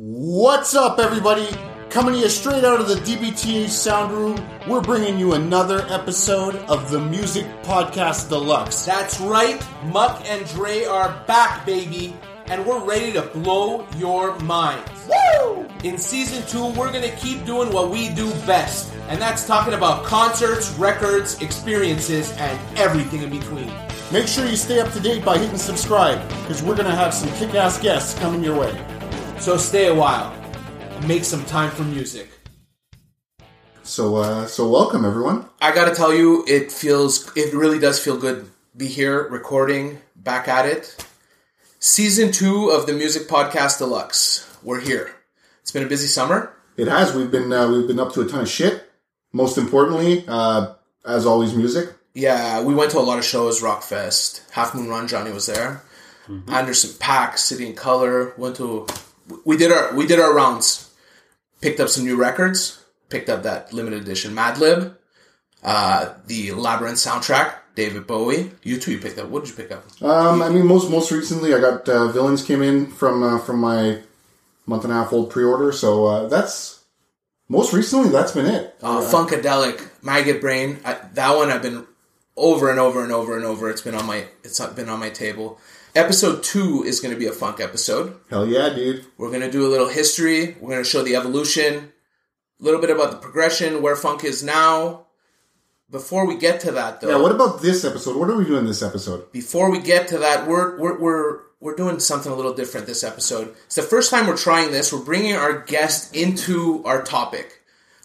What's up, everybody? Coming to you straight out of the DBTH sound room, we're bringing you another episode of the Music Podcast Deluxe. That's right, Muck and Dre are back, baby, and we're ready to blow your minds. Woo! In season two, we're gonna keep doing what we do best, and that's talking about concerts, records, experiences, and everything in between. Make sure you stay up to date by hitting subscribe, because we're going to have some kick ass guests coming your way. So stay a while, and make some time for music. So, uh, so welcome, everyone. I gotta tell you, it feels, it really does feel good be here recording, back at it. Season two of the Music Podcast Deluxe. We're here. It's been a busy summer. It has. We've been uh, we've been up to a ton of shit. Most importantly, uh, as always, music. Yeah, we went to a lot of shows, Rockfest, Half Moon Run. Johnny was there. Anderson .Paak, City and Colour. Went to. We did our we did our rounds. Picked up some new records. Picked up that limited edition Madlib, uh, the Labyrinth soundtrack, David Bowie. You two, you picked up. What did you pick up? Um, I mean, most most recently, I got uh, Villains came in from uh, from my month and a half old pre order. So uh, that's most recently. That's been it. Uh, Funkadelic, Maggot Brain. I, that one I've been over and over and over and over. It's been on my it's been on my table. Episode two is going to be a funk episode. Hell yeah, dude. We're going to do a little history. We're going to show the evolution, a little bit about the progression, where funk is now. Before we get to that, though, Yeah. What about this episode? What are we doing this episode? before we get to that, we're we're we're we're doing something a little different this episode. It's the first time we're trying this. We're bringing our guest into our topic.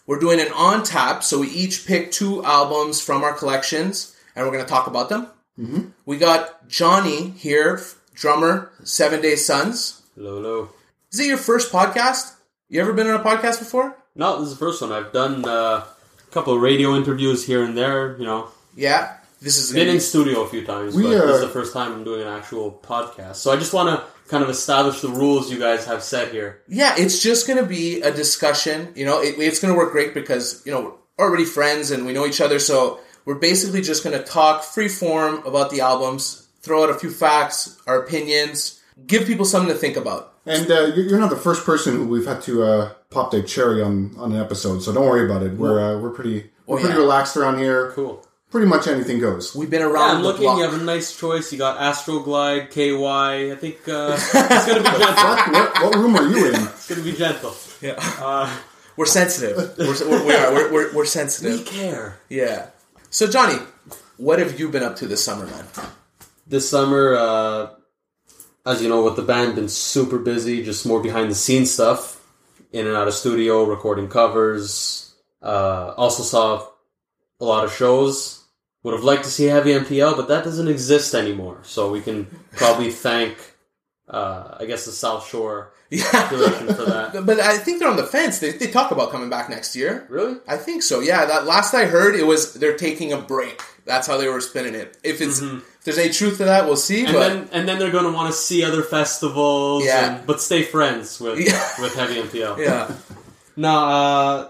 We're doing an on tap, so we each pick two albums from our collections, and we're going to talk about them. Mm-hmm. We got Johnny here, drummer, Seven Day Sons. Hello, hello. Is it your first podcast? You ever been on a podcast before? No, this is the first one. I've done uh, a couple of radio interviews here and there. You know, Yeah. This is been in be, studio a few times, We, but this is the first time I'm doing an actual podcast. So I just want to kind of establish the rules you guys have set here. yeah. It's just going to be a discussion. You know, it, it's going to work great because you know we're already friends and we know each other. So we're basically just going to talk free form about the albums, throw out a few facts, our opinions, give people something to think about. And uh, you're you're not the first person who we've had to uh, pop their cherry on on an episode, so don't worry about it. We're uh, we're pretty we're Oh, pretty yeah. relaxed around here. Cool. Pretty much anything goes. We've been Yeah, around I'm the looking. block. You have a nice choice. You got Astroglide, KY. I think uh, it's gonna be gentle. Fuck, what, what room are you in? It's gonna be gentle. yeah. Uh, we're sensitive. We're, we're, we are. We're, we're, we're we care. Yeah. So Johnny, what have you been up to this summer, man? this summer, uh, as you know, with the band, been super busy. Just more behind the scenes stuff, in and out of studio, recording covers. Uh, also saw a lot of shows. Would have liked to see Heavy MTL, but that doesn't exist anymore. So we can probably thank, uh, I guess, the South Shore Yeah. direction for that. But I think they're on the fence. They, they talk about coming back next year. Really? I think so. Yeah. That last I heard, it was they're taking a break. That's how they were spinning it. If it's if there's any truth to that, we'll see. And but then and then they're going to want to see other festivals, Yeah. and, but stay friends with Yeah. with Heavy MTL. yeah, No, uh,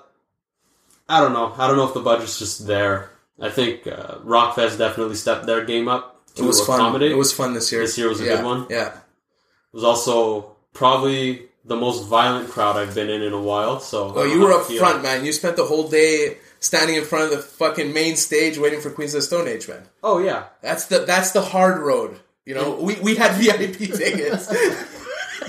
I don't know. I don't know if the budget's just there. I think uh, Rockfest definitely stepped their game up to it was fun. It was fun this year. This year was a yeah. good one? Yeah. It was also probably the most violent crowd I've been in in a while. So Oh, you were up front, man. You spent the whole day standing in front of the fucking main stage waiting for Queens of the Stone Age, man. Oh yeah, That's the that's the hard road. You know, we, we had VIP tickets.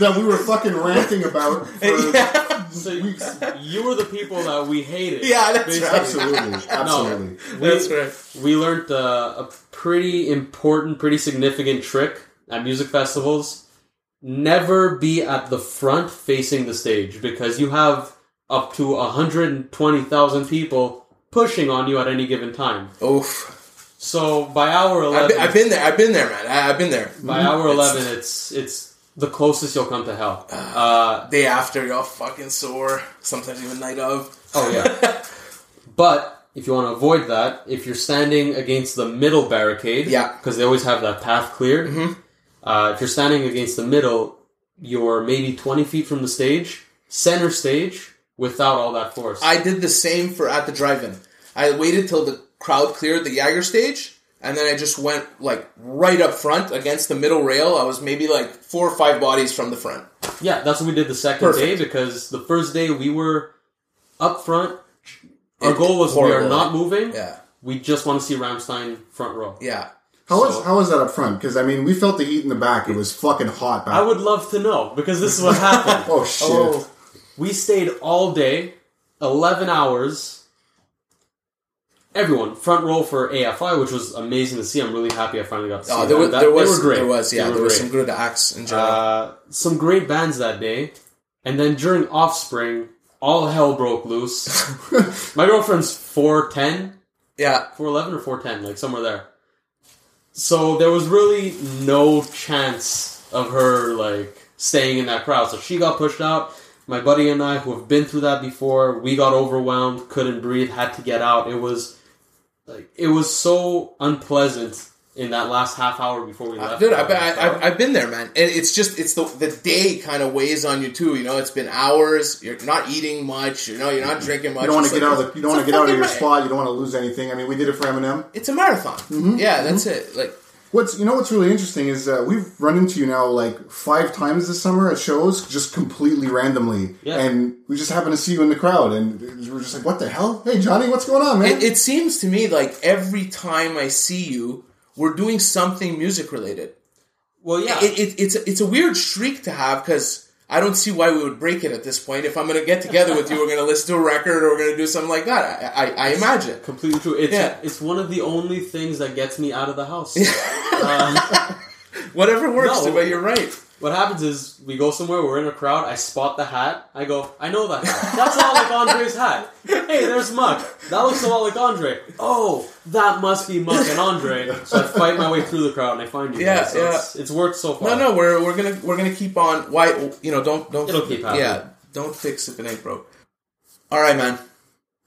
That we were fucking ranting about for yeah, so weeks. you were the people that we hated. Yeah, that's right. Absolutely, absolutely. We, that's right. we learned uh, a pretty important, pretty significant trick at music festivals. Never be at the front facing the stage because you have up to 120,000 people pushing on you at any given time. Oof. So by hour I've 11, been, I've been there. I've been there, man. I, I've been there. by mm-hmm. hour 11, it's it's the closest you'll come to hell. Uh, uh, Day after, you're all fucking sore. Sometimes even night of. oh yeah. but if you want to avoid that, if you're standing against the middle barricade, Yeah. because they always have that path cleared. Mm-hmm. Uh, if you're standing against the middle, you're maybe 20 feet from the stage, center stage, without all that force. I did the same for at the drive-in. I waited till the crowd cleared the Jagger stage, and then I just went like right up front against the middle rail. I was maybe like four or five bodies from the front. Yeah, that's what we did the second Perfect. day because the first day we were up front. Our It- goal was we are not moving. Yeah, We just want to see Rammstein front row. yeah. How was how was that up front? Because I mean, we felt the heat in the back. It was fucking hot. Back. I would love to know because this is what happened. Oh shit! Oh, We stayed all day, 11 hours. Everyone, front row for AFI, which was amazing to see. I'm really happy I finally got to see oh that. there was, That- there they was, were great. there was, yeah, They were there was some good acts in general. Uh, some great bands that day. And then during Offspring, all hell broke loose. My girlfriend's 4'10, yeah, 4'11 or 4'10, like somewhere there. So there was really no chance of her, like, staying in that crowd. So she got pushed out. My buddy and I, who have been through that before, we got overwhelmed, couldn't breathe, had to get out. It was, like, it was so unpleasant in that last half hour before we left. dude, I, I, I, I've been there, man. And it's just it's the the day kind of weighs on you too. You know, it's been hours. You're not eating much. You know, you're not drinking much. You don't want to get like- out of the, you don't want to get out of fucking your spot. You don't want to lose anything. I mean, we did it for Eminem. It's a marathon. Mm-hmm. Yeah, that's it. Like What's you know what's really interesting is uh, we've run into you now like five times this summer at shows, just completely randomly, Yeah. and we just happen to see you in the crowd, and we're just like, "What the hell? Hey, Johnny, what's going on, man?" it, it seems to me like every time I see you, we're doing something music related. well, yeah. It, it, it's a, it's a weird streak to have because I don't see why we would break it at this point. If I'm going to get together with you, we're going to listen to a record or we're going to do something like that. I, I, I imagine. completely true. It's Yeah. it's one of the only things that gets me out of the house. um, Whatever works, No. but you're right. What happens is we go somewhere, we're in a crowd, I spot the hat, I go, I know that hat. That's a lot like Andre's hat. Hey, there's Muck. That looks a lot like Andre. Oh, that must be Muck and Andre. So I fight my way through the crowd and I find you. Yeah, guys. So yeah. It's, it's worked so far. No, no, we're we're gonna we're gonna keep on. Why you know? Don't don't. It'll keep happening. Yeah, don't fix if it ain't broke. All right, man.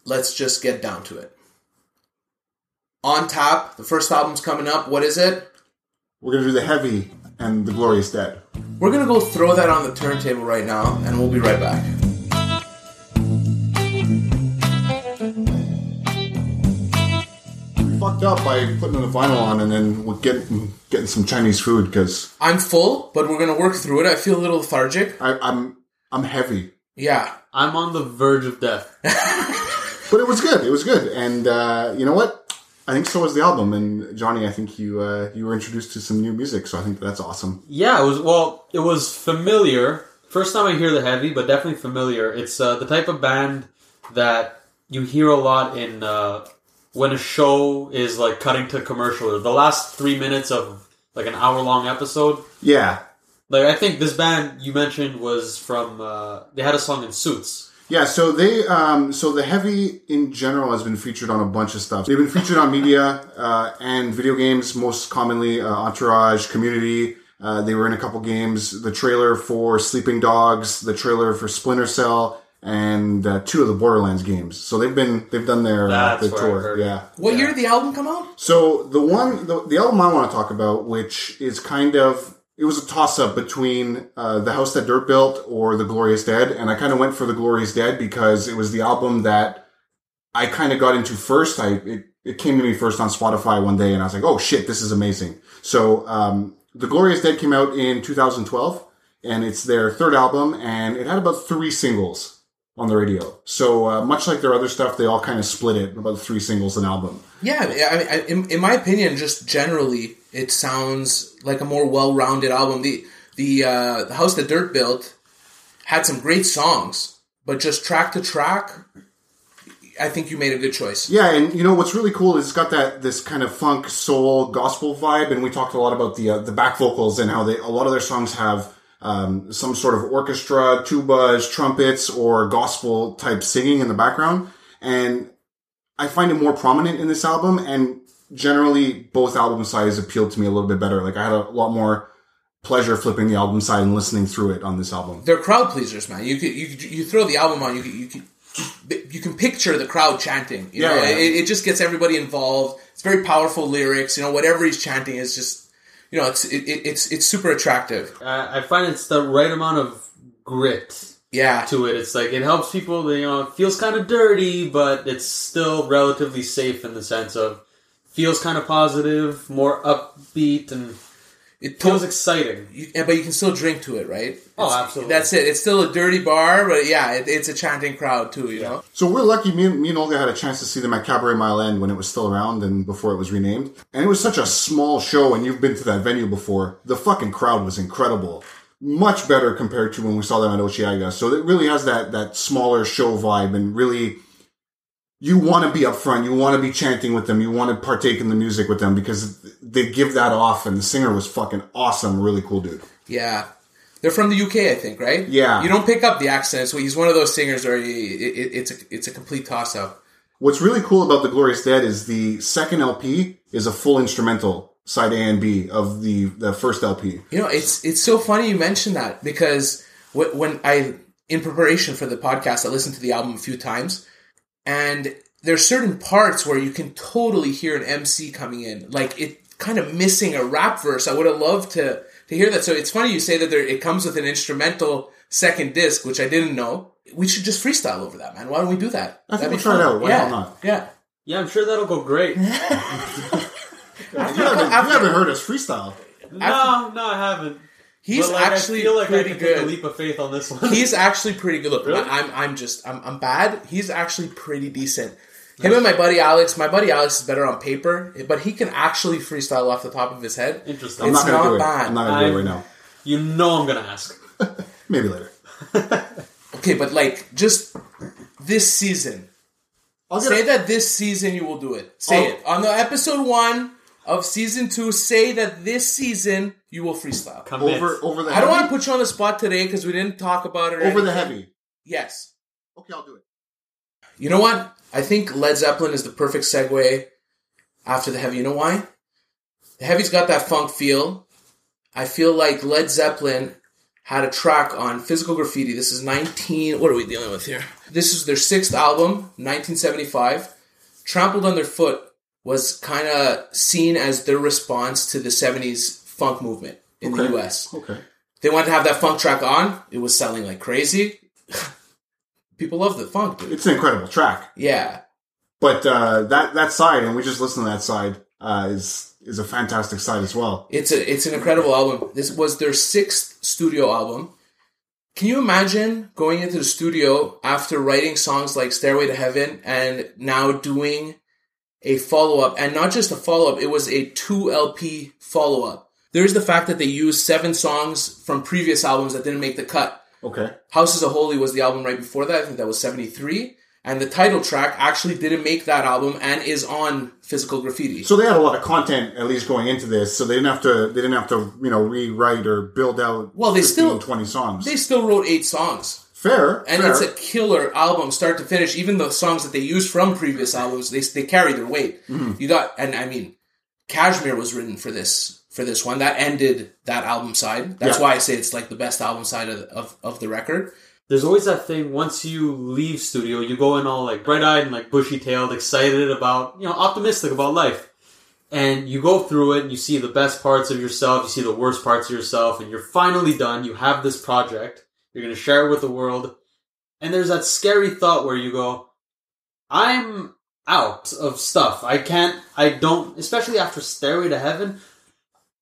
Let's just get down to it. On tap, the first album's coming up. What is it? we're gonna do the heavy and the glorious dead. We're gonna go throw that on the turntable right now, and we'll be right back. We fucked up by putting the vinyl on, and then we're getting getting some Chinese food because I'm full, but we're gonna work through it. I feel a little lethargic. I'm I'm heavy. Yeah, I'm on the verge of death. But it was good. It was good, and uh, you know what? I think so was the album. And Johnny, I think you uh, you were introduced to some new music, so I think that's awesome. Yeah, it was well. It was familiar. First time I hear the heavy, but definitely familiar. It's uh, the type of band that you hear a lot in uh, when a show is like cutting to commercial or the last three minutes of like an hour long episode. Yeah, Like I think this band you mentioned was from. Uh, they had a song in Suits. Yeah. So they um, so the heavy in general has been featured on a bunch of stuff. They've been featured on media uh, and video games, most commonly uh, Entourage, Community. Uh, they were in a couple games. The trailer for Sleeping Dogs, the trailer for Splinter Cell, and uh, two of the Borderlands games. So they've been they've done their uh, That's their tour. Yeah. what Yeah. year did the album come out? So the one, the, the album I want to talk about, which is kind of, it was a toss up between uh, the House That Dirt Built or The Glorious Dead, and I kind of went for The Glorious Dead because it was the album that I kind of got into first. I it, it came to me first on Spotify one day, and I was like, oh shit, this is amazing. So um, The Glorious Dead came out in 2012, and it's their third album, and it had about three singles on the radio. So uh, much like their other stuff, they all kind of split it about three singles an album. Yeah, I mean, I, in, in my opinion, just generally, it sounds like a more well-rounded album. The the uh, the house that Dirt built had some great songs, but just track to track, I think you made a good choice. Yeah, and you know what's really cool is it's got that this kind of funk, soul, gospel vibe, and we talked a lot about the uh, the back vocals and how they a lot of their songs have um, some sort of orchestra, tubas, trumpets, or gospel type singing in the background, and I find it more prominent in this album. And generally, both album sides appealed to me a little bit better. Like I had a lot more pleasure flipping the album side and listening through it on this album. They're crowd pleasers, man. You could, you could, you throw the album on, you could, you could, you can picture the crowd chanting. You Yeah, know, yeah. It, it just gets everybody involved. It's very powerful lyrics. You know, whatever he's chanting is just, you know, it's it, it, it's it's super attractive. I, I find it's the right amount of grit Yeah, to it. It's like it helps people. You know, it feels kind of dirty, but it's still relatively safe in the sense of feels kind of positive, more upbeat, and it feels exciting. you, but you can still drink to it, right? Oh, absolutely. That's it. It's still a dirty bar, but yeah, it, it's a chanting crowd too. You know. So we're lucky. Me and, me and Olga had a chance to see them at Cabaret Mile End when it was still around and before it was renamed. And it was such a small show. And you've been to that venue before. The fucking crowd was incredible. Much better compared to when we saw them at Osheaga. So it really has that that smaller show vibe and really. You want to be up front. You want to be chanting with them. You want to partake in the music with them because they give that off. And the singer was fucking awesome. Really cool dude. Yeah. They're from the UK, I think, right? Yeah. You don't pick up the accent, so he's one of those singers where he, it, it, it's a it's a complete toss up. What's really cool about the Glorious Dead is the second LP is a full instrumental side A and B of the the first LP. You know, it's it's so funny you mentioned that because when I in preparation for the podcast, I listened to the album a few times, and there's certain parts where you can totally hear an MC coming in, like it kind of missing a rap verse. I would have loved to to hear that. So it's funny you say that there it comes with an instrumental second disc, which I didn't know. We should just freestyle over that, man. Why don't we do that? I think That'd we'll be try it fun. out. Why yeah. not? Yeah. Yeah, I'm sure that'll go great. no, You haven't, you haven't heard us freestyle. No, no, I haven't. He's like, actually I feel like I pretty take a good. leap of faith on this one. He's actually pretty good. Look, Really? I- I'm I'm just I'm, I'm bad. He's actually pretty decent. Him and my buddy Alex. My buddy Alex is better on paper, but he can actually freestyle off the top of his head. Interesting. I'm It's not gonna not do it. bad. I'm not gonna do it right now. you know I'm gonna ask. Maybe later. Okay, but like just this season, I'll get say it. that this season you will do it. Say I'll- it on the episode one of season two. Say that this season you will freestyle. Commit. over over the. I don't heavy? want to put you on the spot today because we didn't talk about it. or over the heavy. Yes. Okay, I'll do it. You know what? I think Led Zeppelin is the perfect segue after the heavy. You know why? The heavy's got that funk feel. I feel like Led Zeppelin had a track on Physical Graffiti. This is 19. What are we dealing with here? This is their sixth album, 1975. Trampled Underfoot was kind of seen as their response to the 70s funk movement in the US. Okay. They wanted to have that funk track on. It was selling like crazy. People love the funk, dude. It's an incredible track, Yeah. but uh, that that side, and we just listened to that side, uh, is is a fantastic side as well. It's a it's an incredible album. This was their sixth studio album. Can you imagine going into the studio after writing songs like Stairway to Heaven and now doing a follow up and not just a follow up, it was a 2 LP follow up. There's the fact that they used seven songs from previous albums that didn't make the cut. Okay. Houses of Holy was the album right before that. I think that was 73. And the title track actually didn't make that album and is on Physical Graffiti. So they had a lot of content at least going into this, so they didn't have to they didn't have to you know rewrite or build out. Well, they 15, still- 20 songs. they still wrote eight songs. Fair, and fair. it's a killer album start to finish even the songs that they used from previous albums they, they carry their weight mm-hmm. you got and i mean Kashmir was written for this for this one that ended that album side that's Yeah. why i say it's like the best album side of, of, of the record There's always that thing. Once you leave studio, you go in all like bright eyed and like bushy tailed, excited about you know optimistic about life, and you go through it and you see the best parts of yourself, you see the worst parts of yourself, and you're finally done. You have this project. You're gonna share it with the world, and there's that scary thought where you go, "I'm out of stuff. I can't. I don't. Especially after Stairway to Heaven."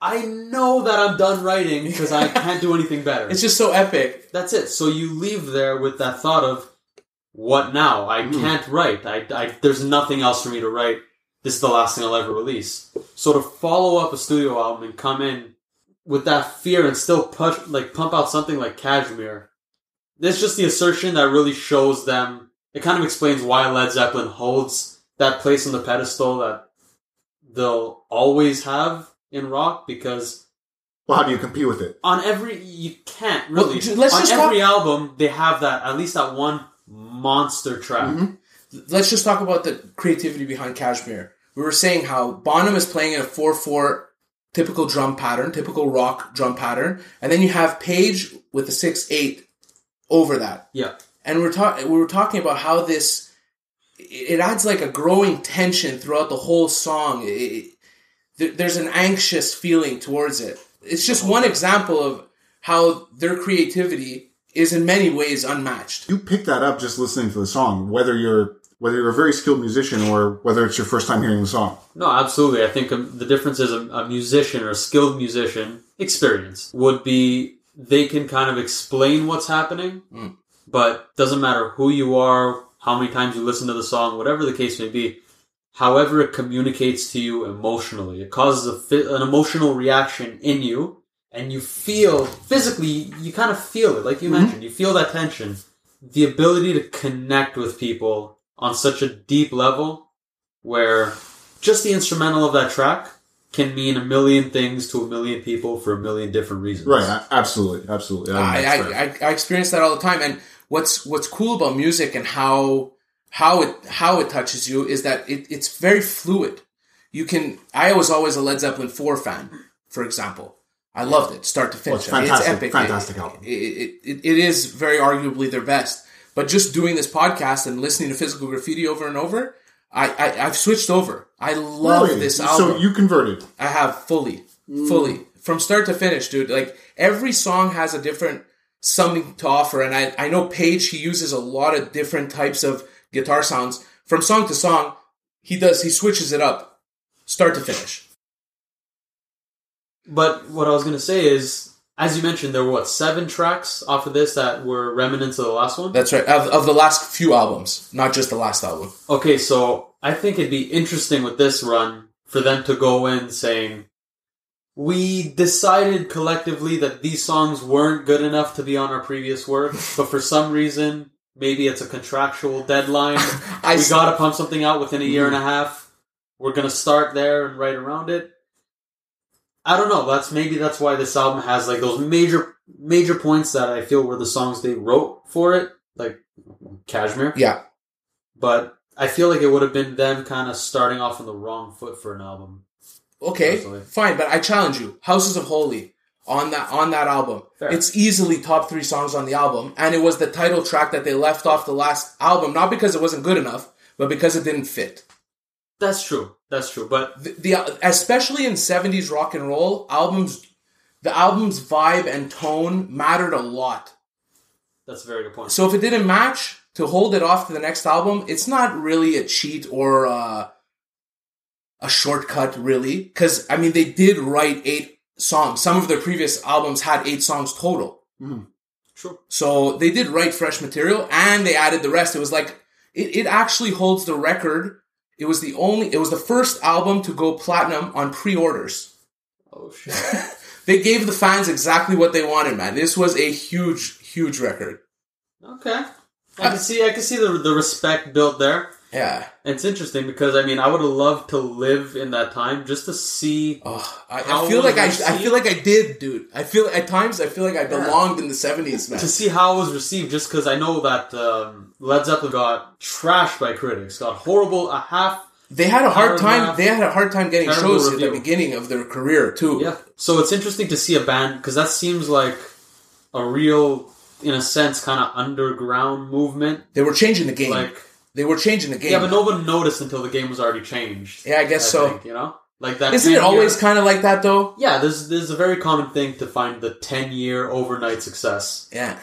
I know that I'm done writing because I can't do anything better. it's just so epic That's it. So you leave there with that thought of, what now? I hmm. can't write. I, I, there's nothing else for me to write. This is the last thing I'll ever release. So to follow up a studio album and come in with that fear and still push, like pump out something like Kashmir, there's just the assertion that really shows them. It kind of explains why Led Zeppelin holds that place on the pedestal that they'll always have in rock because well, how do you compete with it? on every you can't really ju- let's on just every talk- album they have that at least that one monster track mm-hmm. let's just talk about the creativity behind Kashmir. We were saying how Bonham is playing in a 4-4 typical drum pattern, typical rock drum pattern, and then you have Page with a 6-8 over that. yeah And we're talking we were talking about how this it it adds like a growing tension throughout the whole song. It, it- there's an anxious feeling towards it. It's just one example of how their creativity is in many ways unmatched. You pick that up just listening to the song, whether you're whether you're a very skilled musician or whether it's your first time hearing the song. no absolutely i think um, the difference is a, a musician or a skilled musician experience would be they can kind of explain what's happening, Mm. but doesn't matter who you are, how many times you listen to the song, whatever the case may be. However, it communicates to you emotionally. It causes a, an emotional reaction in you, and you feel physically. You kind of feel it, like you mentioned. You feel that tension. The ability to connect with people on such a deep level, where just the instrumental of that track can mean a million things to a million people for a million different reasons. Right. Absolutely. Absolutely. I, I. I, I, I experience that all the time. And what's what's cool about music and how how it how it touches you is that it, it's very fluid. You can. I was always a Led Zeppelin four fan, for example. I loved it, start to Well, it's finish. fantastic. epic. Fantastic album. It, it, it, it is very arguably their best. But just doing this podcast and listening to Physical Graffiti over and over, I, I I've switched over. I love Really? this album. So you converted. I have fully, mm. fully from start to finish, dude. Like every song has a different something to offer, and I I know Page he uses a lot of different types of guitar sounds from song to song. He does he switches it up, start to finish. But what I was going to say is, as you mentioned, there were what seven tracks off of this that were remnants of the last one. That's right. Of, of the last few albums, not just the last album. Okay, so I think it'd be interesting with this run for them to go in saying, we decided collectively that these songs weren't good enough to be on our previous work, but for some reason, maybe it's a contractual deadline. I we s- gotta pump something out within a year and a mm. half. We're gonna start there and right around it. I don't know. That's maybe that's why this album has like those major major points that I feel were the songs they wrote for it, like Kashmir. Yeah, But I feel like it would have been them kind of starting off on the wrong foot for an album. okay, Personally. fine, but I challenge you. Houses of Holy on that on that album. Fair. It's easily top three songs on the album, and it was the title track that they left off the last album, not because it wasn't good enough, but because it didn't fit. That's true. That's true. But The, the especially in '70s rock and roll albums, the album's vibe and tone mattered a lot. that's a very good point. So if it didn't match, to hold it off to the next album, it's not really a cheat or uh, a shortcut, really. Because I mean, they did write eight songs. Some of their previous albums had eight songs total. True. So they did write fresh material, and they added the rest. It was like it, it actually holds the record. It was the only. It was the first album to go platinum on pre-orders. Oh shit. They gave the fans exactly what they wanted, man. This was a huge, huge record. okay. I uh, can see. I can see the the respect built there. Yeah. It's interesting because I mean I would have loved to live in that time just to see. Oh, I, I feel like I, I feel like I did, dude. I feel at times I feel like I belonged in the seventies, man. to see how it was received just because I know that um, Led Zeppelin got trashed by critics, got horrible, a half. They had a hard time. They had a hard time getting shows at the beginning of their career too. Yeah. So it's interesting to see a band because that seems like a real, in a sense, kind of underground movement. They were changing the game. Like, they were changing the game. yeah, but no one noticed until the game was already changed. Yeah, I guess so. think, you know, like that. Isn't it 10 year- always kind of like that though? Yeah, there's there's a very common thing to find the ten year overnight success. Yeah.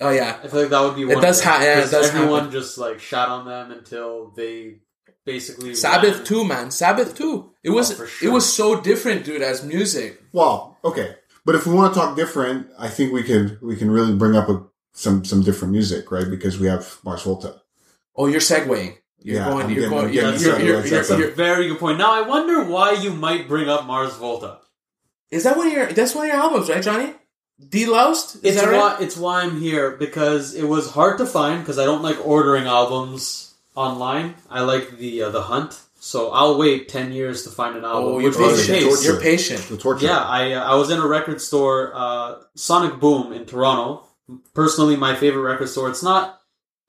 Oh yeah. I feel like that would be It one. does thing, ha- yeah, it 'cause does Everyone happen. just like shot on them until they basically Sabbath ran. too, man. Sabbath too. It was Oh, for sure. it was so different, dude, as music. Well, okay, but if we want to talk different, I think we can we can really bring up a, some some different music, right? Because we have Mars Volta. Oh, you're segueing. You're Yeah, going. I'm You're getting- going. You're, you're, you're, you're, you're- very good point. Now I wonder why you might bring up Mars Volta. is that one of your? That's one of your albums, right, Johnny? Deloused. Is It's that right? why it's why I'm here because it was hard to find because I don't like ordering albums online. I like the uh, the hunt, so I'll wait ten years to find an album. Oh, you're which was the patient. You're patient. The torture. Yeah, I uh, I was in a record store, uh, Sonic Boom in Toronto. Personally, my favorite record store. It's not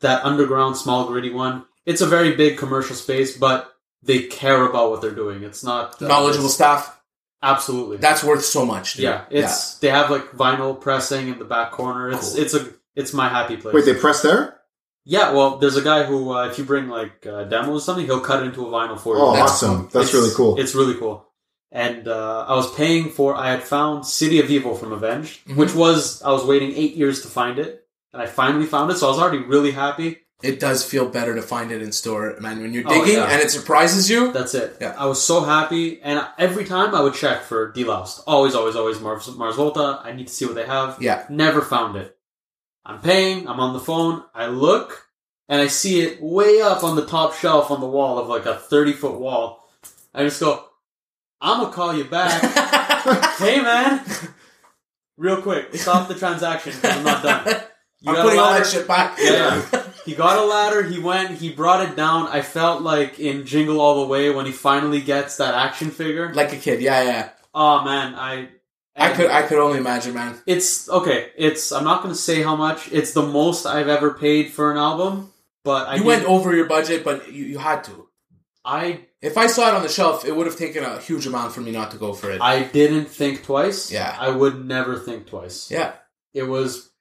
that underground, small, gritty one. It's a very big commercial space, but they care about what they're doing. It's not uh, Knowledgeable it's- staff. Absolutely. That's worth so much. Dude. yeah, it's they have like vinyl pressing in the back corner. It's Cool. it's a it's my happy place. Wait, they press there? yeah, well, there's a guy who uh, if you bring like uh, demos or something, he'll cut it into a vinyl for you. Oh, That's awesome! That's It's- really cool. It's really cool. And uh, I was paying for. I had found City of Evil from Avenged, Mhm. which was I was waiting eight years to find it, and I finally found it. So I was already really happy. it does feel better to find it in store, man. When you're Oh, digging yeah. and it surprises you, That's it. Yeah. I was so happy, and every time I would check for Deloused. Always, always, always Mars, Mars Volta. I need to see what they have. Yeah. Never found it. I'm paying. I'm on the phone. I look, and I see it way up on the top shelf on the wall of like a 30 foot wall. I just go, I'm gonna call you back. hey man, real quick, stop the transaction because I'm not done. You I'm putting all that shit back. Yeah. He got a ladder, he went, he brought it down. I felt like in Jingle All the Way when he finally gets that action figure. like a kid. Yeah, yeah. Oh man, I I could, I could only imagine, man. it's okay, it's I'm not gonna say how much. It's the most I've ever paid for an album, but I You did- went over your budget, but you, you had to. I If I saw it on the shelf, it would have taken a huge amount for me not to go for it. I didn't think twice. Yeah. I would never think twice. yeah. It was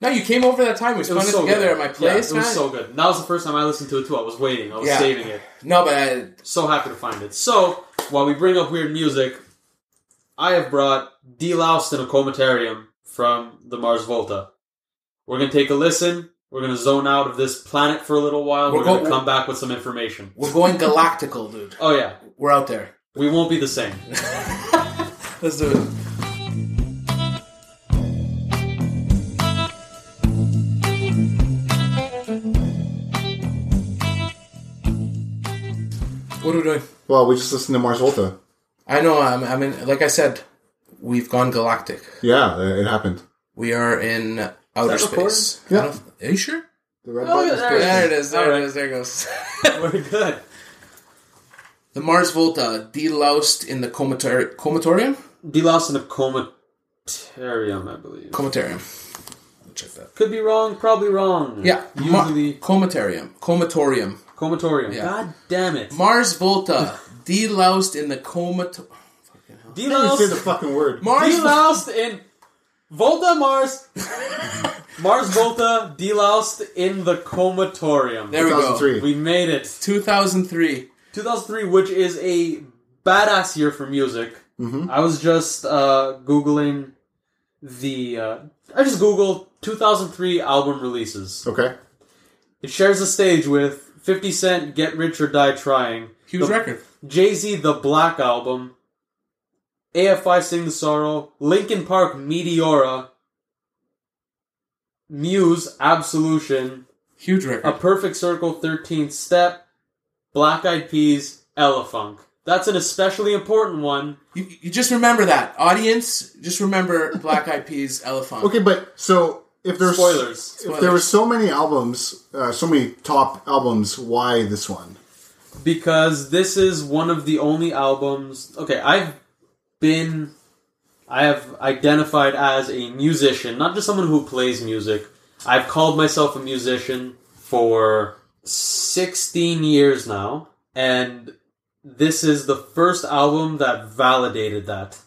No, you came over that time. We it spun was it, so together good. at my place, yeah, it was so good. That was the first time I listened to it too. I was waiting. I was Yeah. saving it. no, but I, So happy to find it. So, while we bring up weird music, I have brought Deloused in a Comatarium from the Mars Volta. We're going to take a listen. We're going to zone out of this planet for a little while. We're We're, going go- to come back with some information. we're going galactical, dude. Oh, yeah. We're out there. We won't be the same. Let's do it. What are we doing? Well, we just listened to Mars Volta. I know. I'm. I mean, like I said, we've gone galactic. Yeah, it happened. We are in outer that space. Yeah. I don't- Are you sure? The red Oh, button there. There it is. There Alright. it is. There it goes. We're good. the Mars Volta deloused in the comator- comatorium. Deloused in the Comatarium, I believe. Comatarium. Check that. Could be wrong, probably wrong. Yeah, Ma- Usually, comatarium. Comatorium. Comatorium. Yeah. God damn it. Mars Volta deloused in the comat. Can't even say the fucking word. Mars. deloused in Volta Mars. Mars Volta deloused in the Comatorium. There we go. 2003. We made it. 2003. 2003, which is a badass year for music. Mhm. I was just uh, googling the. Uh, I just googled 2003 album releases. Okay. It shares the stage with 50 Cent, "Get Rich or Die Trying," Huge The- record. Jay Z, "The Black Album," AFI, "Sing the Sorrow," Linkin Park, "Meteora," Muse, "Absolution," Huge record. A. Perfect Circle, 13th Step, Black Eyed Peas, Elephunk. That's an especially important one. You, you just remember that. Audience, just remember Black Eyed Peas, Elephant. Okay, but so if there's Spoilers. if there were so many albums, uh, so many top albums, why this one? because this is one of the only albums. Okay, I've been, I have identified as a musician, not just someone who plays music. I've called myself a musician for 16 years now, and this is the first album that validated that.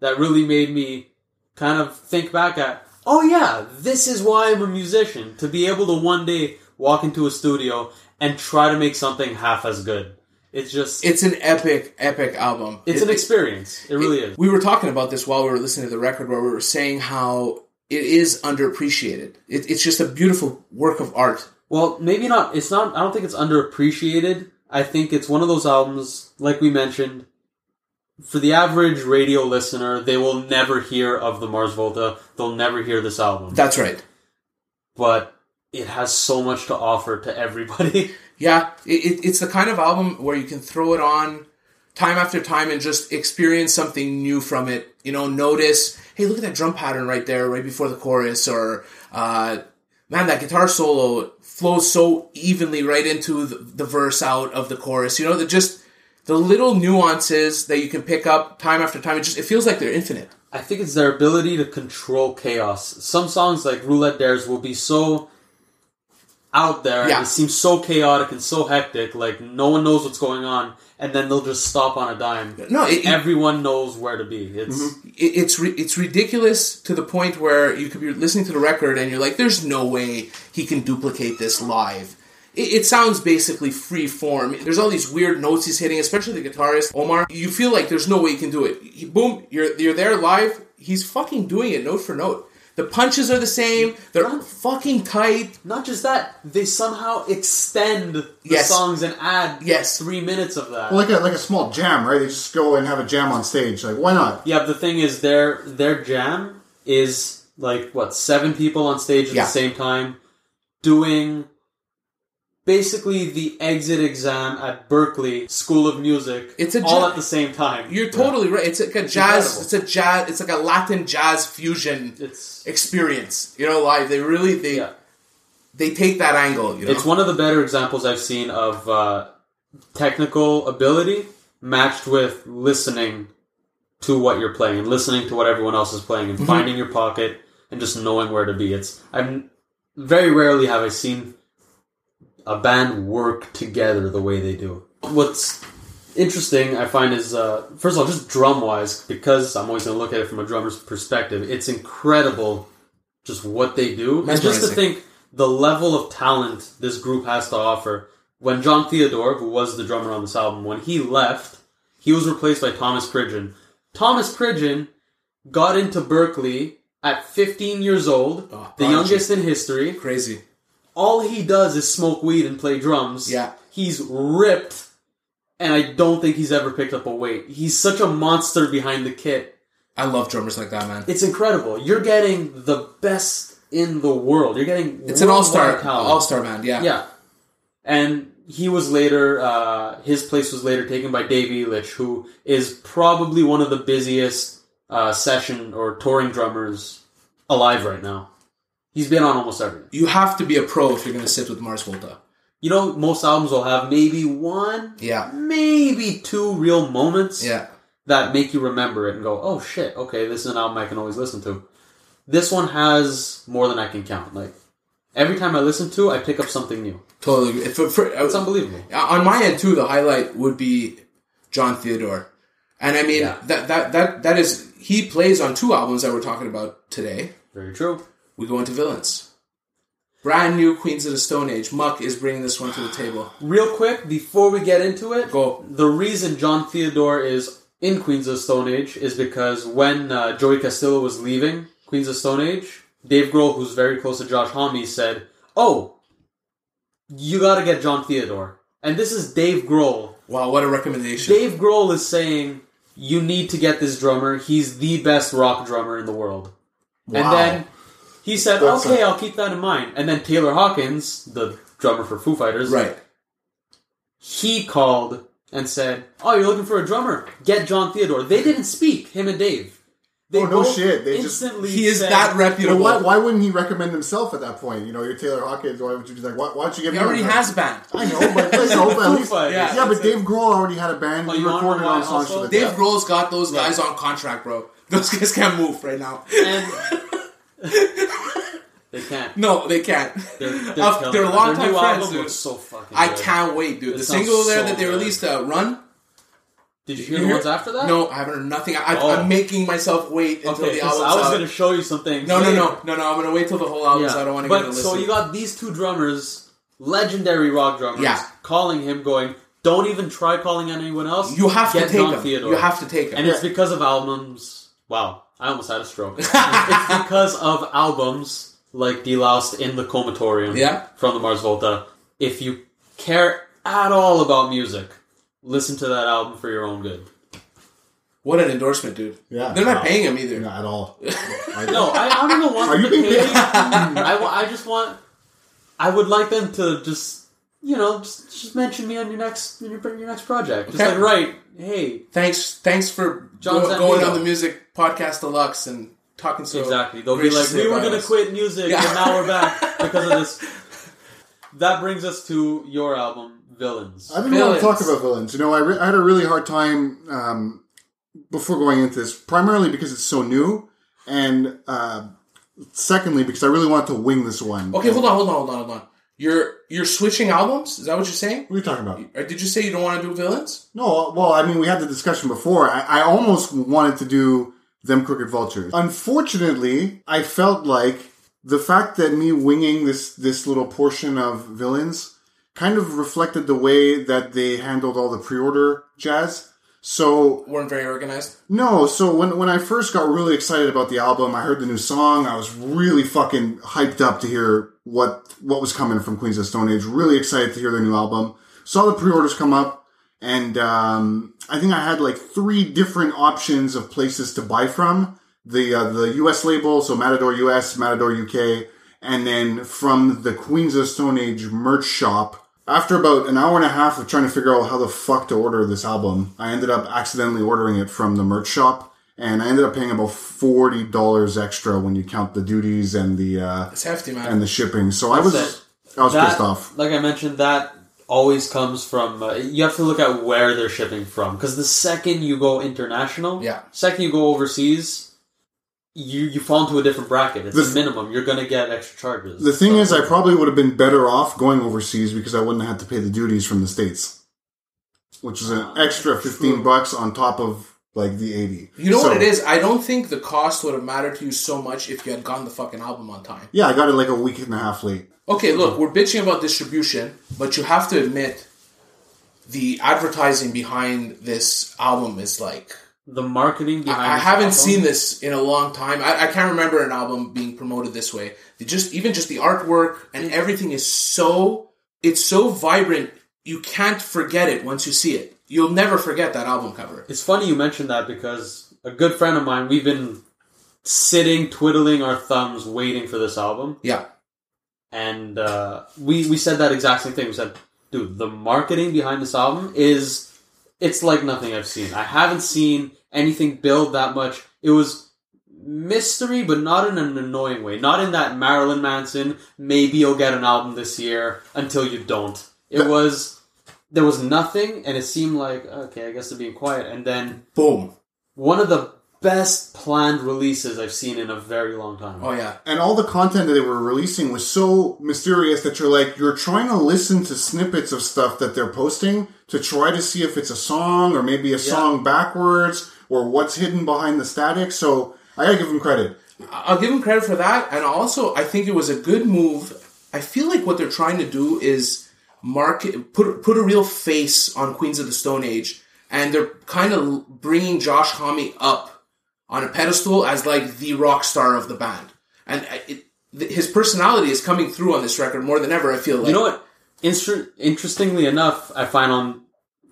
That really made me kind of think back at, oh yeah, this is why I'm a musician. To be able to one day walk into a studio and try to make something half as good. It's just, It's an epic, epic album. it's It- an experience. It really is. We were talking about this while we were listening to the record, where we were saying how it is underappreciated. It, it's just a beautiful work of art. Well, maybe not. It's not. I don't think it's underappreciated. I think it's one of those albums, like we mentioned, for the average radio listener, they will never hear of the Mars Volta. They'll never hear this album. That's right. But it has so much to offer to everybody. Yeah, it, it, it's the kind of album where you can throw it on time after time and just experience something new from it. You know, notice, hey, look at that drum pattern right there, right before the chorus, or uh, man, that guitar solo flows so evenly right into the, the verse out of the chorus. You know, the just the little nuances that you can pick up time after time. It just it feels like they're infinite. I think it's their ability to control chaos. Some songs like Roulette Dares will be so out there Yeah. and it seems so chaotic and so hectic, like no one knows what's going on, and then they'll just stop on a dime. No, it, Everyone knows where to be. It's mm-hmm. it- it's it's ridiculous to the point where you could be listening to the record and you're like, "There's no way he can duplicate this live." It, it sounds basically free form. There's all these weird notes he's hitting, especially the guitarist Omar. You feel like there's no way he can do it. He, boom, you're you're there live. He's fucking doing it note for note. The punches are the same. They're fucking tight. Not just that, they somehow extend the Yes. songs and add Yes. three minutes of that. Well, like a like a small jam, right? They just go and have a jam on stage. Like, why not? Yeah, but the thing is, their their jam is like what seven people on stage at Yeah. the same time doing basically the exit exam at Berklee School of Music. It's a all ja- at the same time. You're totally right. It's like a jazz. incredible. It's a jazz. It's like a Latin jazz fusion It's experience. You know, live. They really they yeah. they take that angle. You know, It's one of the better examples I've seen of uh, technical ability matched with listening to what you're playing and listening to what everyone else is playing and finding your pocket and just knowing where to be. It's I'm very rarely have I seen a band work together the way they do. What's interesting I find is uh, first of all just drum wise because I'm always going to look at it from a drummer's perspective. It's incredible just what they do and just to think the level of talent this group has to offer. When Jon Theodore, who was the drummer on this album, when he left, he was replaced by Thomas Pridgen. Thomas Pridgen got into Berklee at 15 years old, Oh, the youngest in history. crazy. All he does is smoke weed and play drums. Yeah. He's ripped, and I don't think he's ever picked up a weight. He's such a monster behind the kit. I love drummers like that, man. It's incredible. You're getting the best in the world. You're getting It's an all star, all star band. Yeah, Yeah. And he was later, uh, his place was later taken by Dave Elitch, who is probably one of the busiest uh, session or touring drummers alive right now. He's been on almost everything. You have to be a pro if you're going to sit with Mars Volta. You know, most albums will have maybe one, Yeah, maybe two real moments yeah. that make you remember it and go, oh shit, okay, this is an album I can always listen to. This one has more than I can count. Like, every time I listen to it, I pick up something new. Totally. For, for, uh, It's unbelievable. Uh, on my end too, the highlight would be Jon Theodore, and I mean Yeah. that that that that is he plays on two albums that we're talking about today. Very true. We go into villains. Brand new Queens of the Stone Age. Muck is bringing this one to the table. Real quick, before we get into it, Go. the reason Jon Theodore is in Queens of the Stone Age is because when uh, Joey Castillo was leaving Queens of the Stone Age, Dave Grohl, who's very close to Josh Homme, said, "Oh, you got to get Jon Theodore." And this is Dave Grohl. Wow, what a recommendation! Dave Grohl is saying, "You need to get this drummer. He's the best rock drummer in the world." And Wow. then he said, That's "Okay, I'll keep that in mind." And then Taylor Hawkins, the drummer for Foo Fighters, right. he called and said, "Oh, you're looking for a drummer? Get Jon Theodore." They didn't speak. Him and Dave. They Oh, no shit. They just- He is said- that Well, reputable. why, why wouldn't he recommend himself at that point? You know, you're Taylor Hawkins. Why would you be like, why, why don't you get he me already on has a band. I know, but you know, but at least, Yeah. yeah, but Dave Grohl already had a band. Oh, he recorded know on songs for the Dave Grohl's got those guys on contract, bro. Those guys can't move right now. And they can't. No, they can't. They're, they're, killing they're it. longtime Their friends, dude. so fucking. I good. can't wait, dude. It the single there so that they good. released, uh, "Run." Did you hear You the ones after that? No, I haven't heard nothing. I, Oh. I'm making myself wait until Okay, the album's I was out. going to show you some things. No, no, no, no, no. I'm gonna wait till the whole album. so I don't want to get a listen. so you got these two drummers, legendary rock drummers, Yeah. calling him, going, "Don't even try calling anyone else. You have to take John him. Theodore." You have to take him. and it's because of albums. Wow, I almost had a stroke. it's because of albums like Deloused in the Comatorium Yeah. from the Mars Volta. If you care at all about music, listen to that album for your own good. what an endorsement, dude. Yeah. They're not Wow. paying him either. Not at all. I, No, I, I don't know want Are you to being pay. I, I just want. I would like them to just, you know, just, just mention me on your next your, your next project. Just Okay. like, right, hey, Thanks, thanks for John go- going on the music podcast deluxe and talking so exactly. They'll be like, we were going to quit music, Yeah. and now we're back because of this. That brings us to your album, Villains. I didn't want to talk about villains. You know, I, re- I had a really hard time um, before going into this, primarily because it's so new, and uh, secondly because I really wanted to wing this one. Okay, hold on, hold on, hold on, hold on. You're you're switching albums? Is that what you're saying? What are you talking about? Or did you say you don't want to do villains? No, uh, well, I mean, we had the discussion before. I, I almost wanted to do them crooked vultures. Unfortunately, I felt like the fact that me winging this this little portion of villains kind of reflected the way that they handled all the pre-order jazz. So weren't very organized. no, so when when I first got really excited about the album, I heard the new song. I was really fucking hyped up to hear what what was coming from Queens of Stone Age. Really excited to hear their new album. Saw the pre-orders come up, and um, I think I had like three different options of places to buy from. The uh, the US label, so Matador US, Matador UK, and then from the Queens of Stone Age merch shop. After about an hour and a half of trying to figure out how the fuck to order this album, I ended up accidentally ordering it from the merch shop, and I ended up paying about forty dollars extra when you count the duties and the uh, It's hefty, man. and the shipping. So I was That's I was That- pissed off. Like I mentioned, that always comes from. Uh, you have to look at where they're shipping from because the second you go international, Yeah. second you go overseas, you you fall into a different bracket. It's The a minimum. You're gonna get extra charges. The thing So- is, I probably would have been better off going overseas because I wouldn't have had to pay the duties from the states, which is an extra fifteen bucks on top of like the eighty. you know So- what it is? I don't think the cost would have mattered to you so much if you had gotten the fucking album on time. Yeah, I got it like a week and a half late. Okay, look, we're bitching about distribution, but you have to admit the advertising behind this album is like the marketing behind. I, I haven't album- seen this in a long time. I, I can't remember an album being promoted this way. They just even just the artwork and everything is so it's so vibrant. You can't forget it once you see it. You'll never forget that album cover. It's funny you mentioned that because a good friend of mine, we've been sitting twiddling our thumbs waiting for this album, Yeah, and uh, we we said that exact same thing. We said, "Dude, the marketing behind this album is it's like nothing I've seen. I haven't seen anything build that much. It was." Mystery, but not in an annoying way. Not in that Marilyn Manson. Maybe you'll get an album this year until you don't. It was there was nothing, and it seemed like okay, I guess they're being quiet. And then boom. one of the best planned releases I've seen in a very long time. Oh yeah, And all the content that they were releasing was so mysterious that you're like, you're trying to listen to snippets of stuff that they're posting to try to see if it's a song or maybe a song backwards or what's hidden behind the static. So I gotta give them credit. I'll give them credit for that, and also I think it was a good move. I feel like what they're trying to do is market put put a real face on Queens of the Stone Age, and they're kind of bringing Josh Homme up on a pedestal as like the rock star of the band, and uh, it, his personality is coming through on this record more than ever. I feel like You know what? Instru- interestingly enough, I find on,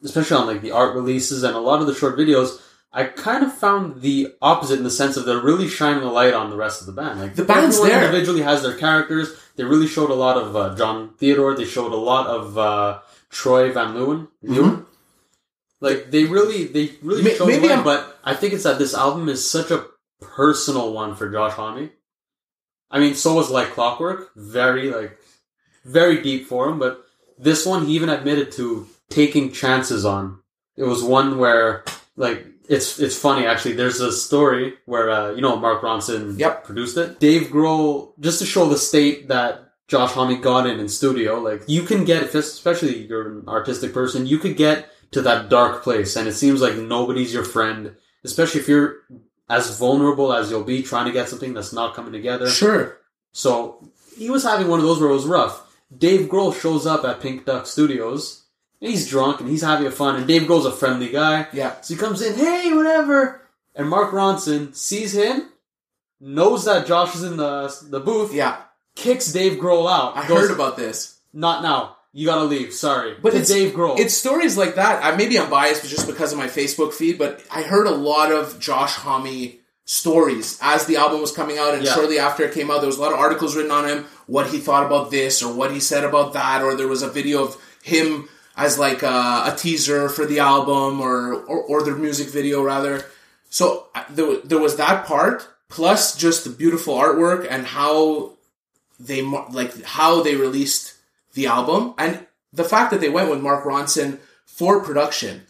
especially on like the art releases and a lot of the short videos, I kind of found the opposite in the sense of they're really shining a light on the rest of the band. Like The band's there. individually has their characters. They really showed a lot of uh, Jon Theodore. They showed a lot of uh, Troy Van Leeuwen. Leeuwen. Like they really, they really May- showed maybe light. I'm- But I think it's that this album is such a personal one for Josh Homme. I mean, so was like Clockwork, very like very deep for him. But this one, he even admitted to taking chances on. It was one where like it's it's funny actually. There's a story where uh, you know Mark Ronson Yep. produced it. Dave Grohl just to show the state that Josh Homme got in in studio. Like you can get, if especially you're an artistic person, you could get to that dark place, and it seems like nobody's your friend, especially if you're as vulnerable as you'll be trying to get something that's not coming together. sure. So he was having one of those where it was rough. Dave Grohl shows up at Pink Duck Studios. He's drunk and he's having fun. And Dave Grohl's a friendly guy. Yeah. So he comes in, hey, whatever. And Mark Ronson sees him, knows that Josh is in the the booth, Yeah, kicks Dave Grohl out. I Goes, heard about this. Not now. You gotta leave. Sorry. But to it's Dave Grohl. It's stories like that. I, maybe I'm biased just because of my Facebook feed, but I heard a lot of Josh Homme stories as the album was coming out, and Yeah. shortly after it came out, there was a lot of articles written on him, what he thought about this or what he said about that, or there was a video of him as like a, a teaser for the album or, or or their music video rather. So there, there was that part plus just the beautiful artwork and how they like how they released the album and the fact that they went with Mark Ronson for production.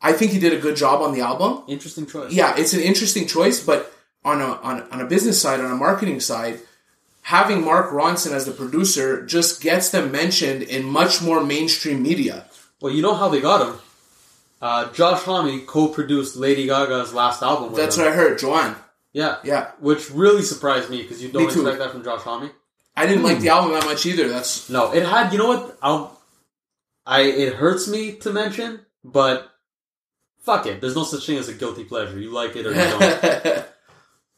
I think he did a good job on the album. Interesting choice. Yeah, it's an interesting choice, but on a on, on a business side, on a marketing side, having Mark Ronson as the producer just gets them mentioned in much more mainstream media. Well, you know how they got him. Uh, Josh Homme co-produced Lady Gaga's last album. With That's what I heard, Joanne. Yeah. Yeah. Which really surprised me because you don't Me too. expect that from Josh Homme. I didn't like the album that much either. That's No, it had. You know what? I'll. I it hurts me to mention, but fuck it. There's no such thing as a guilty pleasure. You like it or you don't.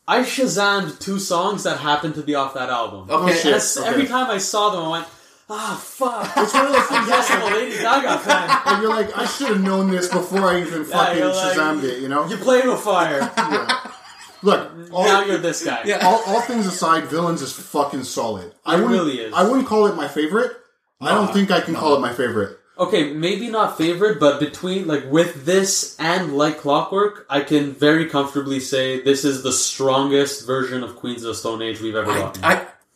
I shazammed two songs that happened to be off that album. Okay. And as- okay. Every time I saw them, I went, ah, fuck. It's one of those things Yes, I'm a Lady Gaga fan. and you're like, I should have known this before I even fucking you're like- Shazammed it, you know? You're playing with fire. Look, all, now you're this guy. Yeah. all, all things aside, Villains is fucking solid. I really is. I wouldn't call it my favorite. I don't think I can call it my favorite. Okay, maybe not favorite, but between like with this and like Clockwork, I can very comfortably say this is the strongest version of Queens of the Stone Age we've ever I, gotten.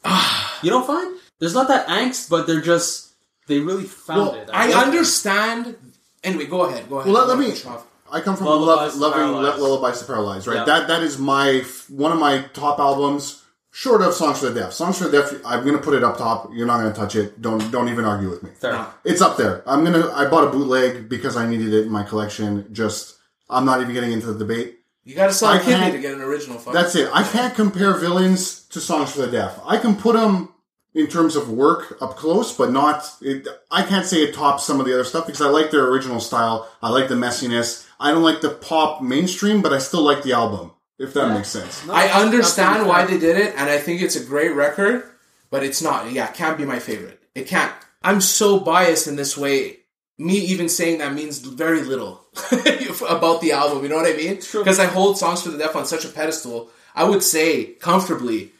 I, you don't find? There's not that angst, but they're just they really found Well, it. I like- understand. Anyway, go ahead. Go ahead. Well, let, let me. gonna cut you off. I come from Lullabies love, loving lullabies to paralyze, right? Yeah. That that is my one of my top albums, short of Songs for the Deaf. Songs for the Deaf, I'm gonna put it up top. You're not gonna touch it. Don't don't even argue with me. Fair. No. It's up there. I'm gonna. I bought a bootleg because I needed it in my collection. Just I'm not even getting into the debate. You gotta sell I a kidney to get an original. Fuck. That's it. I can't compare villains to Songs for the Deaf. I can put them in terms of work up close, but not. It, I can't say it tops some of the other stuff because I like their original style. I like the messiness. I don't like the pop mainstream, but I still like the album. If that makes sense. No, I understand why they did it, and I think it's a great record, but it's not. Yeah, it can't be my favorite. It can't. I'm so biased in this way. Me even saying that means very little about the album. You know what I mean? Because I hold Songs for the Deaf on such a pedestal. I would say comfortably,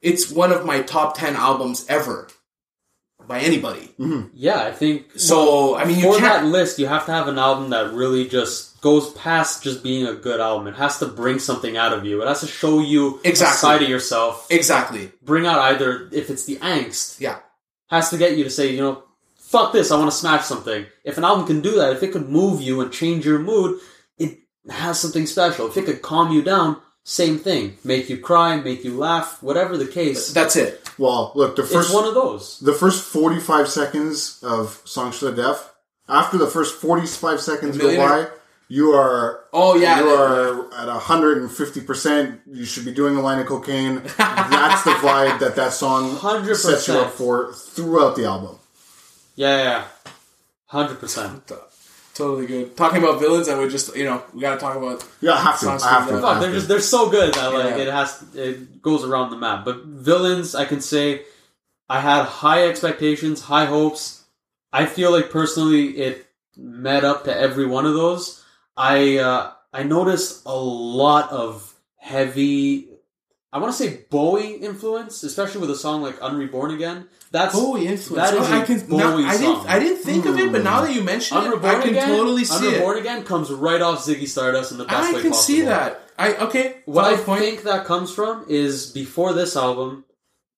it's one of my top ten albums ever by anybody. Mm-hmm. Yeah, I think So I mean, you for that can't. list, you have to have an album that really just goes past just being a good album. It has to bring something out of you. It has to show you Exactly. a side of yourself. Exactly. Bring out either if it's the angst, Yeah. has to get you to say, you know, fuck this, I want to smash something. If an album can do that, if it could move you and change your mood, it has something special. If it could calm you down, same thing. Make you cry, make you laugh, whatever the case. That's it. Well, look, the It's first one of those. the first 45 seconds of Songs for the Deaf, after the first 45 seconds go by, you are Oh, yeah, you are at 150%. You should be doing a line of cocaine. That's the vibe that that song 100%. sets you up for throughout the album. Yeah, yeah, yeah. 100%. Totally good. Talking about villains, i would just you know we gotta talk about Yeah, I have to. Songs I have to. I have they're to. just they're so good that like Yeah. it has it goes around the map. But villains, I can say, I had high expectations, high hopes. I feel like personally, it met up to every one of those. I uh, I noticed a lot of heavy. I want to say Bowie influence, especially with a song like "Unreborn Again." That's Bowie influence. That is Oh, I a can. now- Bowie I song. didn't. I didn't think of it, but now that you mention it, I can Again. totally see Unreborn it. Again comes right off Ziggy Stardust in the best I way can see that. I okay. What I point. think that comes from is before this album,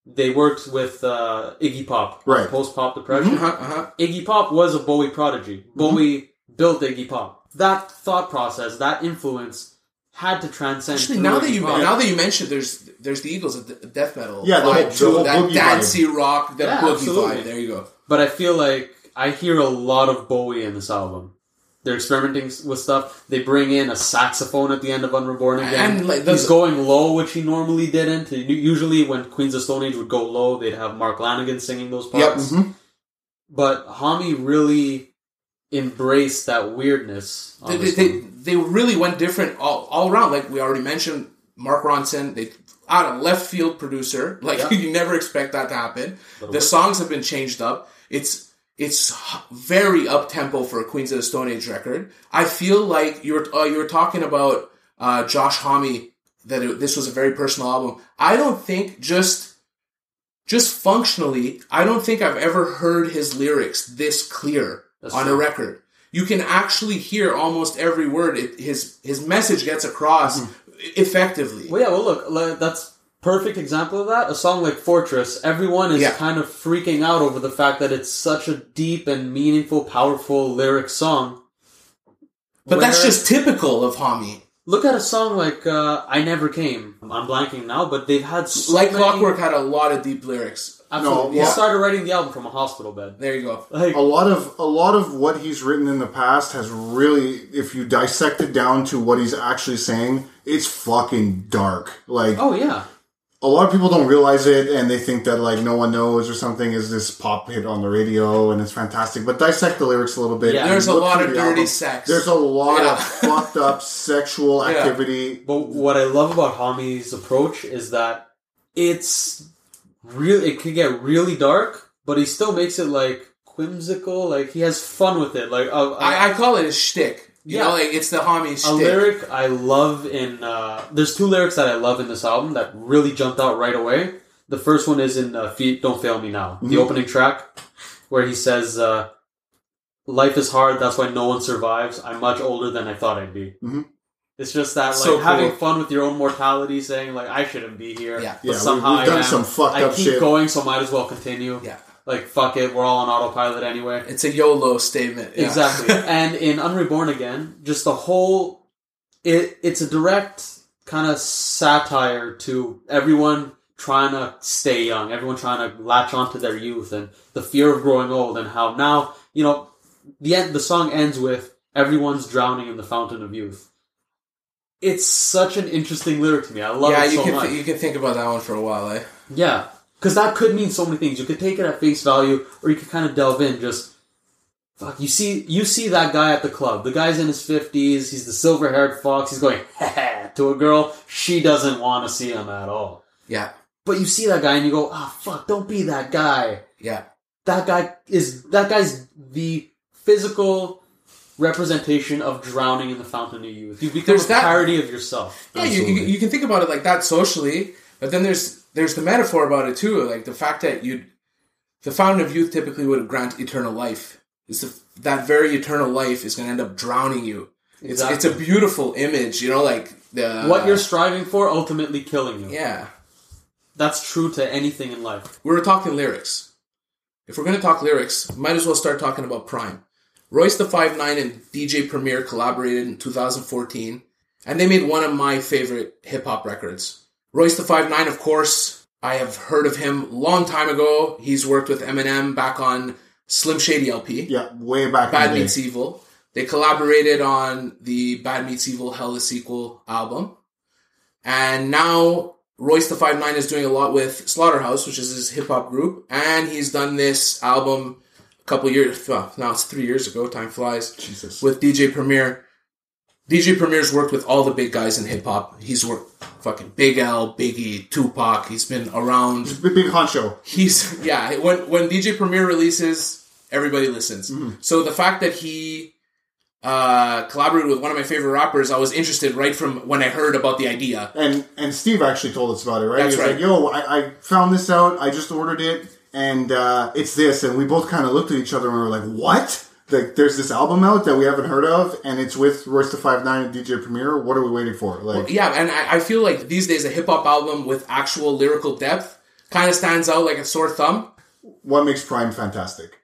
they worked with uh, Iggy Pop, Right. Post pop depression. Uh-huh, uh-huh. Iggy Pop was a Bowie prodigy. Bowie built Iggy Pop. That thought process, that influence, had to transcend. Actually, now that you now that you mentioned, there's there's the Eagles of de- death metal. Yeah, the vibe whole- the whole that dancey rock, that Yeah, boogie absolutely. vibe. There you go. but I feel like I hear a lot of Bowie in this album. They're experimenting with stuff. They bring in a saxophone at the end of Unreborn again. And, like, He's going low, which he normally didn't. Usually, when Queens of Stone Age would go low, they'd have Mark Lanegan singing those Yep. parts. Mhm. But Homme really embraced that weirdness. On They, they, they really went different all, all around. Like we already mentioned, Mark Ronson, they out of left field producer. Like Yeah. you never expect that to happen. But The songs have been changed up. It's it's very up tempo for a Queens of the Stone Age record. I feel like you were uh, you were talking about uh, Josh Homme that it, this was a very personal album. I don't think just just functionally, I don't think I've ever heard his lyrics this clear That's on a record. You can actually hear almost every word. It, his his message gets across effectively. Well, yeah, well, look, that's perfect example of that. A song like Fortress, everyone is Yeah. kind of freaking out over the fact that it's such a deep and meaningful, powerful lyric song. But that's just typical of Homme. look at a song like uh, "I Never Came." I'm blanking now, but they've had so Like many- Clockwork had a lot of deep lyrics. Absolutely, No, he started writing the album from a hospital bed. There you go. Like, a lot of a lot of what he's written in the past has really if you dissect it down to what he's actually saying it's fucking dark like oh yeah, a lot of people don't realize it and they think that like no one knows or something is this pop hit on the radio and it's fantastic. But dissect the lyrics a little bit. Yeah. There's a lot of dirty album. sex. There's a lot Yeah. of fucked up sexual Yeah. activity. But what I love about Homme's approach is that it's really it can get really dark, but he still makes it like whimsical. Like he has fun with it. Like I, I call it a shtick. You Yeah. know, like it's the homie a lyric I love in. Uh, there's two lyrics that I love in this album that really jumped out right away. The first one is in uh, "Feet Don't Fail Me Now," the Mhm. opening track, where he says, uh, "Life is hard. That's why no one survives. I'm much older than I thought I'd be." Mhm. It's just that like So having cool. fun with your own mortality, saying like I shouldn't be here. Yeah. but Yeah, somehow we've I done am. some fucked I up keep shit. going, so might as well continue. Yeah. Like fuck it, we're all on autopilot anyway. It's a YOLO statement. yeah. Exactly. and in Unreborn Again, just the whole it it's a direct kind of satire to everyone trying to stay young, everyone trying to latch onto their youth and the fear of growing old and how now, you know, the end the song ends with everyone's drowning in the fountain of youth. It's such an interesting lyric to me. I love yeah, it you so can much. th- you can think about that one for a while, eh? Yeah, because that could mean so many things. You could take it at face value, or you could kind of delve in. Just fuck. You see, you see that guy at the club. The guy's in his fifties. He's the silver-haired fox. He's going to a girl. She doesn't want to see him at all. Yeah, But you see that guy, and you go, "Ah, fuck! Don't be that guy. yeah, That guy is that guy's the physical." Representation of drowning in the fountain of youth. You become There's a that- parody of yourself. yeah. You, you, you can think about it like that socially, but then there's there's the metaphor about it too, like the fact that you, the fountain of youth typically would grant eternal life. Is the, that very eternal life is going to end up drowning you. It's Exactly. it's a beautiful image, you know, like the what you're striving for ultimately killing you. yeah. That's true to anything in life. we were talking lyrics. If we're going to talk lyrics, might as well start talking about Prime. Royce the Five Nine and DJ Premier collaborated in 2014, and they made one of my favorite hip hop records. Royce the Five Nine, of course, I have heard of him long time ago. He's worked with Eminem back on Slim Shady LP. Yeah, way back Bad in the day. Meets Evil. They collaborated on the Bad Meets Evil Hell the Sequel album. And now Royce the Five Nine is doing a lot with Slaughterhouse, which is his hip hop group. And he's done this album couple years, well, now it's three years ago, time flies, Jesus. with DJ Premier. DJ Premier's worked with all the big guys in hip hop. He's worked fucking Big L, Biggie, Tupac. He's been around Big, big honcho. he's yeah when when dj premier releases everybody listens so the fact that he uh collaborated with one of my favorite rappers i was interested right from when i heard about the idea And and Steve actually told us about it, right? That's he was right. like, "Yo, I, I found this out. I just ordered it, and uh, it's this." And we both kind of looked at each other and we were like, "What?" Like, there's this album out that we haven't heard of, and it's with Royce the Five Nine and DJ Premier. What are we waiting for? Like, yeah and I, I feel like these days a hip-hop album with actual lyrical depth kind of stands out like a sore thumb what makes Prime fantastic?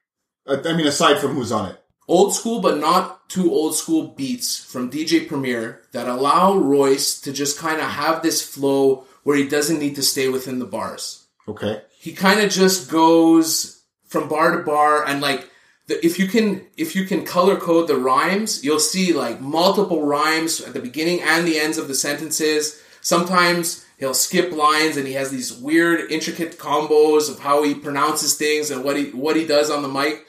I mean, aside from who's on it, old school but not too old school beats from dj premier that allow royce to just kind of have this flow where he doesn't need to stay within the bars okay, he kind of just goes from bar to bar and like the, if you can if you can color code the rhymes you'll see like multiple rhymes at the beginning and the ends of the sentences. Sometimes he'll skip lines and he has these weird intricate combos of how he pronounces things and what he what he does on the mic.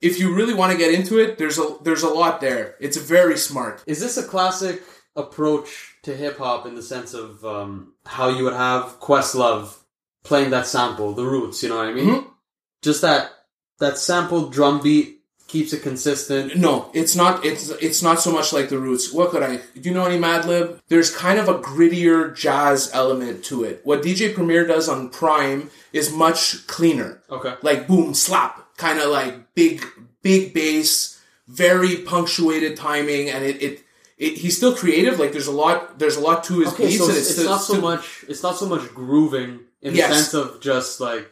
If you really want to get into it there's a there's a lot there. It's very smart. Is this a classic approach to hip hop in the sense of um, how you would have Questlove playing that sample, the roots? You know what I mean? Mhm. Just that that sample drum beat keeps it consistent. No, it's not. It's it's not so much like the Roots. What could I? Do you know any Madlib? There's kind of a grittier jazz element to it. What DJ Premier does on Prime is much cleaner. Okay. Like boom, slap, kind of like big, big bass, very punctuated timing, and it, it, it. He's still creative. Like there's a lot. There's a lot to his Okay, beats, so it's, it's still- not so much. It's not so much grooving in the sense of just like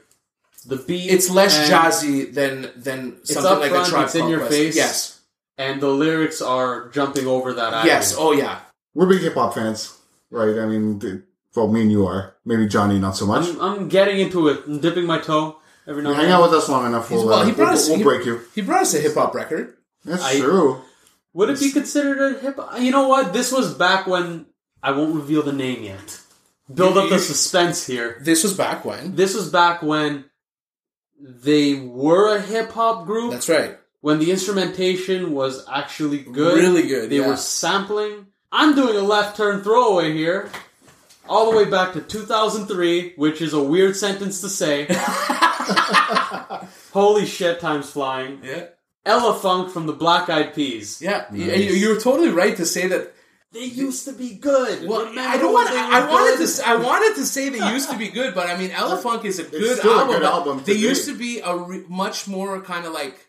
the beat. It's less jazzy than than something like a upfront, Tribe it's in your Quest. face. Yes, and the lyrics are jumping over that. Acting. yes. Oh yeah. we're big hip hop fans, right? I mean, well, me and you are. Maybe Johnny, not so much. I'm, I'm getting into it. I'm dipping my toe every now You and hang then. out with us long enough, we'll, well, uh, he brought we'll, us- we'll he- break you. He brought us a hip hop record. That's I- true. Would it be considered a hip? You know what? This was back when I won't reveal the name yet. Build up the suspense here. This was back when. This was back when they were a hip hop group. That's right. when the instrumentation was actually good. Really good, They yeah. were sampling. I'm doing a left turn throwaway here. All the way back to 2003, which is a weird sentence to say. Holy shit, time's flying. Yeah. Elephunk from the Black Eyed Peas. Yeah. You, you were totally right to say that. They used to be good. Well, Remember I don't want. I wanted good? to. I wanted to say they used to be good, but I mean, Elephunk is a good still a album. good album They today. used to be a re- much more kind of like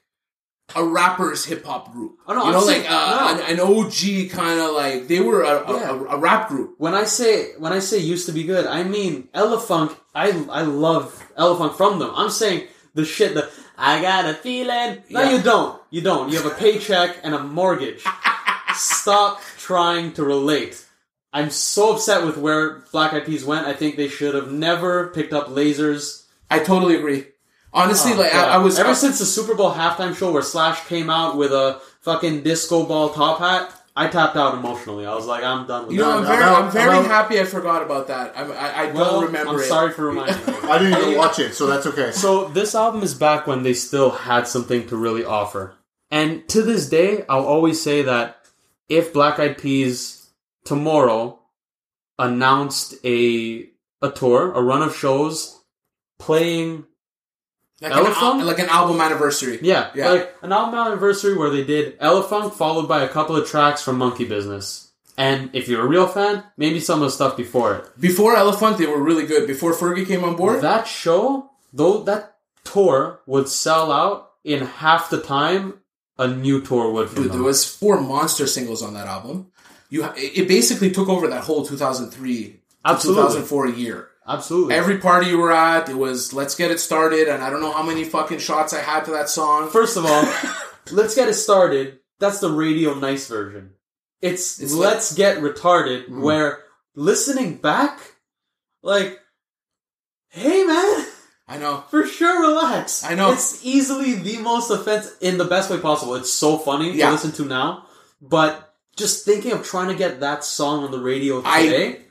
a rapper's hip hop group. Oh, no, you know, I'm like saying- uh, no. an, an OG kind of like they were a, a, Yeah. a, a rap group. When I say when I say used to be good, I mean Elephunk. I I love Elephunk from them. I'm saying the shit that I got a feeling. No, Yeah. you don't. You don't. You have a paycheck and a mortgage. Stop trying to relate. I'm so upset with where Black Eyed Peas went. I think they should have never picked up lasers. I totally agree. Honestly, oh, like I, I was ever I- since the Super Bowl halftime show where Slash came out with a fucking disco ball top hat. I tapped out emotionally. I was like, I'm done with You know, that. I'm very, About- I'm very about- happy. I forgot about that. I, I, I don't Well, remember I'm it. sorry for reminding me. I didn't even watch it, so that's okay. So this album is back when they still had something to really offer. And to this day, I'll always say that if Black Eyed Peas tomorrow announced a a tour, a run of shows playing Like an, Elephunk? like an album anniversary. yeah, Yeah. like an album anniversary where they did Elephunk followed by a couple of tracks from Monkey Business. And if you're a real fan, maybe some of the stuff before it. Before Elephunk, they were really good. Before Fergie came on board, That show, though, that tour would sell out in half the time a new tour would Dude, there was four monster singles on that album. You, it basically took over that whole 2003 Absolutely. 2004 year. Absolutely. Every party you were at, it was "Let's get it started," and I don't know how many fucking shots I had to that song. First of all, let's get it started. That's the radio nice version. It's, It's let's get retarded. Mm-hmm. Where listening back, like, hey man, I know. for sure, relax. I know. it's easily the most offensive in the best way possible. It's so funny Yeah. to listen to now, but just thinking of trying to get that song on the radio I- today,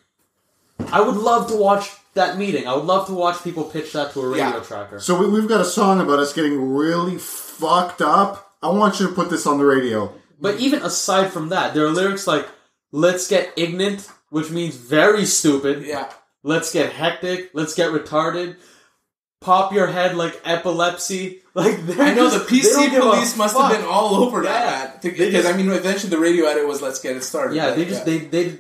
I, would love to watch that meeting. I would love to watch people pitch that to a radio Yeah. tracker. So we, we've got a song about us getting really fucked up. I want you to put this on the radio. But even aside from that, there are lyrics like "Let's get ignorant," which means very stupid. Yeah. Let's get hectic. Let's get retarded. Pop your head like epilepsy. Like they're I know just- the PC police must fuck. have been all over Yeah. that. Because I mean, eventually the radio edit was "Let's get it started." Yeah, but, they just they they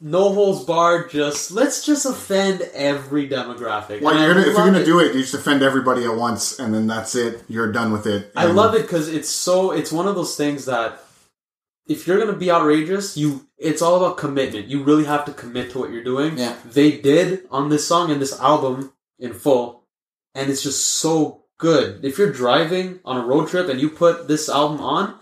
no holds barred. Just let's just offend every demographic. Like And you're gonna, if you're gonna it. do it, you just offend everybody at once, and then that's it. You're done with it. I love it because it's so. It's one of those things that if you're gonna be outrageous, you it's all about commitment. You really have to commit to what you're doing. Yeah. they did on this song and this album in full, and it's just so good. If you're driving on a road trip and you put this album on,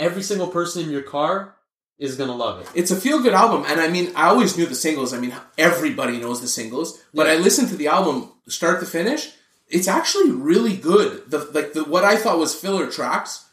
every single person in your car is gonna love it. It's a feel good album, and I mean, I always knew the singles. I mean, everybody knows the singles, but Yeah. I listened to the album start to finish. It's actually really good. The like the what I thought was filler tracks.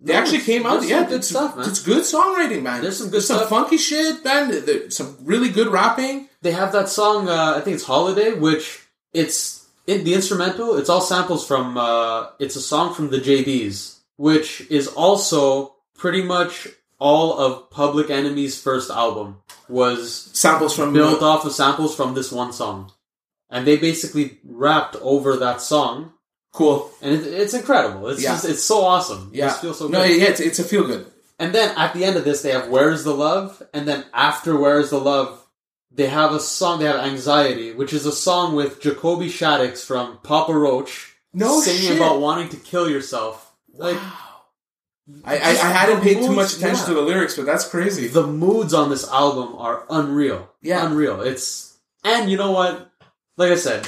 They No, actually came out. Yeah, good it's- stuff, man. It's good songwriting, man. There's some good stuff. some stuff. funky shit, man. There's some really good rapping. They have that song. Uh, I think it's "Holiday," which it's in the instrumental. It's all samples from. Uh, it's a song from the JBs, which is also pretty much all of Public Enemy's first album was Samples from built off of samples from this one song, and they basically rapped over that song, cool. and it, it's incredible. It's Yeah. just it's so awesome. Yeah, feels so no, good. yeah, it's, it's a feel good. And then at the end of this, they have "Where's the Love," and then after "Where's the Love," they have a song. They have "Anxiety," which is a song with Jacoby Shaddix from Papa Roach, No singing shit. about wanting to kill yourself. Like I, I, I hadn't paid too much attention yeah. to the lyrics, but that's crazy. the moods on this album are unreal. Yeah. unreal. It's and you know what? Like I said,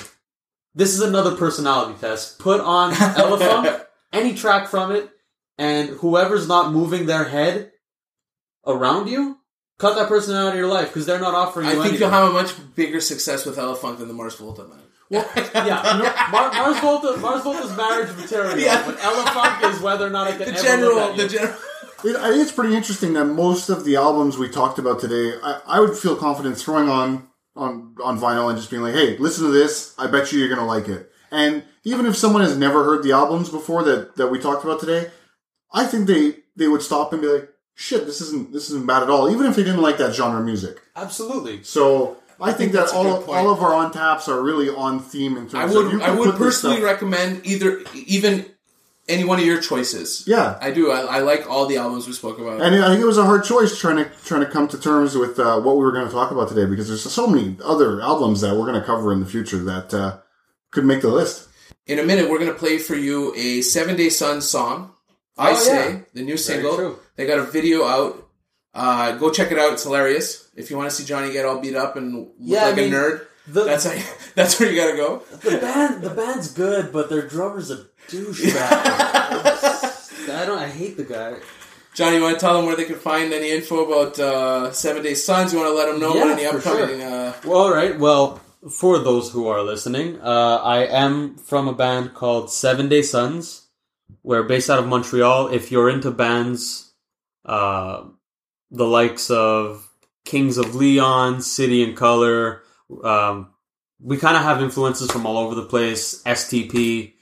this is another personality test. Put on Elephunk, any track from it, and whoever's not moving their head around you, cut that person out of your life because they're not offering you. I think anything. you'll have a much bigger success with Elephunk than the Mars Volta man. Well, yeah, no, Mar- Mars Volta, Mars Volta's marriage material, Yeah. but Elephunk is whether or not I can The ever general, look at the you. general. It, I think it's pretty interesting that most of the albums we talked about today, I, I would feel confident throwing on on on vinyl and just being like, "Hey, listen to this. I bet you you're gonna like it." And even if someone has never heard the albums before that that we talked about today, I think they they would stop and be like, "Shit, this isn't this isn't bad at all." Even if they didn't like that genre of music. Absolutely. So I, think, think that all all of our on taps are really on theme in terms I of would you I would personally recommend either even any one of your choices. yeah. I do. I, I like all the albums we spoke about. And I think it was a hard choice trying to trying to come to terms with uh, what we were going to talk about today because there's so many other albums that we're going to cover in the future that uh, could make the list. In a minute, we're going to play for you a Seven Day Sun song. I Oh, say yeah. the new single. true. They got a video out. Uh, go check it out. It's hilarious. If you want to see Johnny get all beat up and look Yeah, I like mean, a nerd, The, that's how you, that's where you got to go. the band the band's good, but their drummer's a douchebag. I don't. I hate the guy. Johnny, you want to tell them where they can find any info about uh, Seven Day Suns? You want to let them know Yeah, any for upcoming? Uh, Well, all right. Well, for those who are listening, uh, I am from a band called Seven Day Suns. We're based out of Montreal. If you're into bands, uh, the likes of Kings of Leon, City and Colour, um, we kind of have influences from all over the place. STP,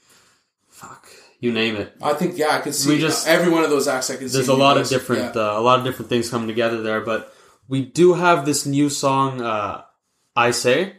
fuck, you name it. I think yeah, I can see We just- every one of those acts. I can see. There's a lot of different, Yeah. uh, a lot of different things coming together there. But we do have this new song, uh, "I Say,"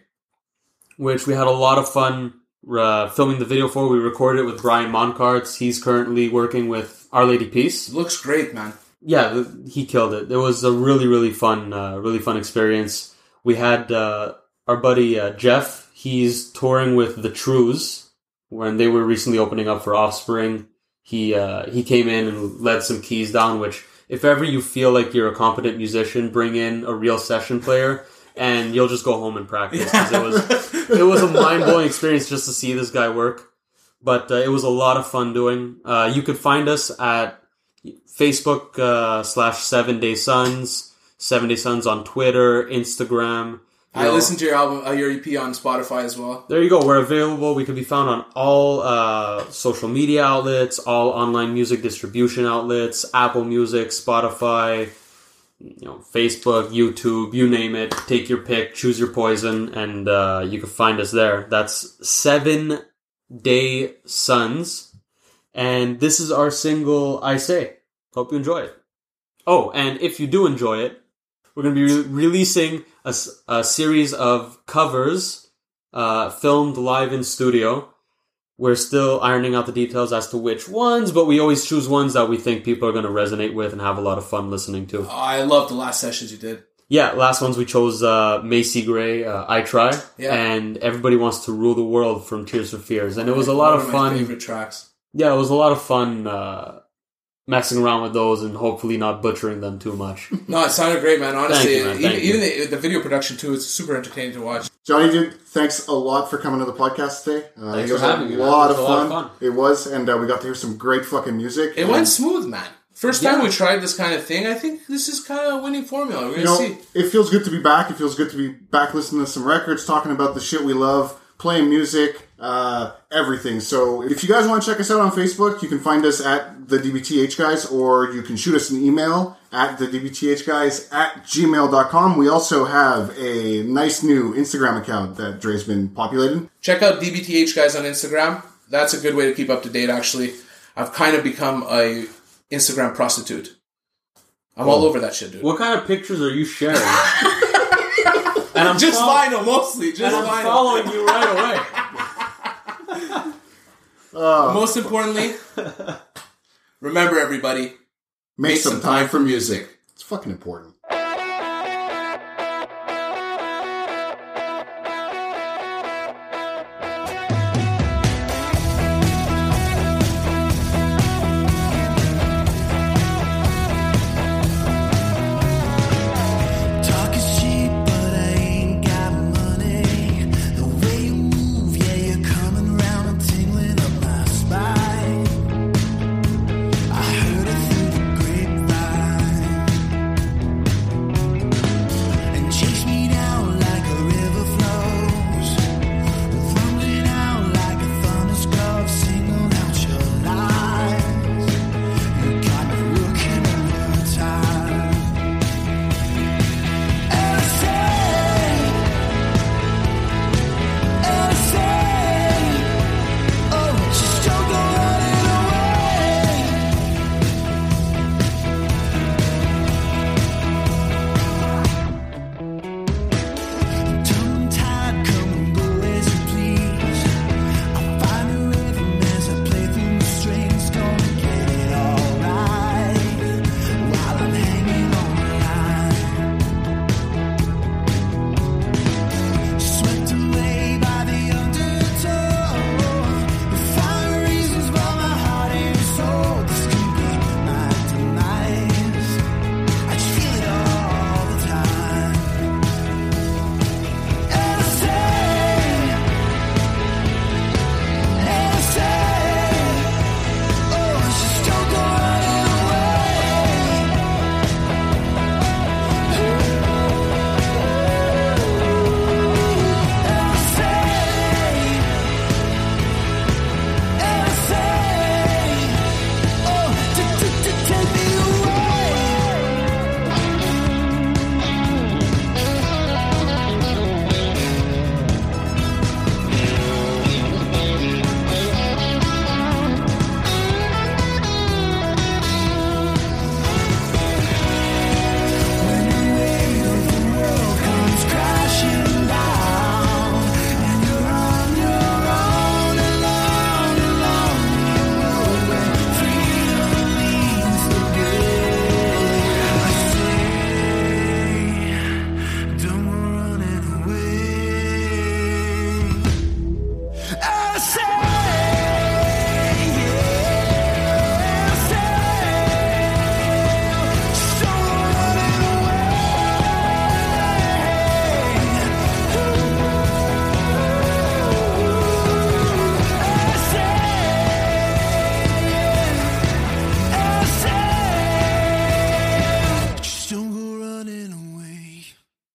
which we had a lot of fun uh, filming the video for. We recorded it with Brian Moncarz. He's currently working with Our Lady Peace. looks great, man. Yeah, he killed it. It was a really, really fun, uh, really fun experience. We had uh, our buddy uh, Jeff. He's touring with the Trews when they were recently opening up for Offspring. He uh, he came in and led some keys down. Which, if ever you feel like you're a competent musician, bring in a real session player, and you'll just go home and practice. 'cause it was it was a mind blowing experience just to see this guy work. But uh, it was a lot of fun doing. Uh, you could find us at Facebook uh, slash Seven Day Suns, Seven Day Suns on Twitter, Instagram. You I know, listened to your album, uh, your EP on Spotify as well. There you go. We're available. We can be found on all uh, social media outlets, all online music distribution outlets, Apple Music, Spotify, you know, Facebook, YouTube, you name it. Take your pick, choose your poison, and uh, you can find us there. That's Seven Day Suns, and this is our single. I say, hope you enjoy it. Oh, and if you do enjoy it, we're going to be re- releasing a series of covers uh, filmed live in studio. We're still ironing out the details as to which ones, but we always choose ones that we think people are going to resonate with and have a lot of fun listening to. I love the last sessions you did. Yeah, last ones we chose uh, Macy Gray, uh, I Try, Yeah. and Everybody Wants to Rule the World from Tears for Fears. And it was a lot One of my fun. Favorite tracks. Yeah, it was a lot of fun uh, messing around with those and hopefully not butchering them too much. No, it sounded great, man. Honestly, you, man. even, Thank even the, the video production too is super entertaining to watch. Johnny, dude, thanks a lot for coming to the podcast today. Uh, Thanks it was for having a me, lot It of was a lot fun. of fun. It was, and uh, we got to hear some great fucking music. It And, went smooth, man. First time Yeah. we tried this kind of thing, I think this is kind of a winning formula. We're gonna You know, see. it feels good to be back. It feels good to be back listening to some records, talking about the shit we love, playing music, uh, everything. So if you guys want to check us out on Facebook, you can find us at the DBTH guys, or you can shoot us an email at the DBTH guys at gmail.com. We also have a nice new Instagram account that Dre's been populating. Check out DBTH guys on Instagram. That's a good way to keep up to date. Actually, I've kind of become a Instagram prostitute. I'm all over that shit, dude. what kind of pictures are you sharing? and I'm Just fol- vinyl, mostly. Just And I'm vinyl. following you right away. Uh, most importantly, remember everybody, Make, make some time for music. It's fucking important.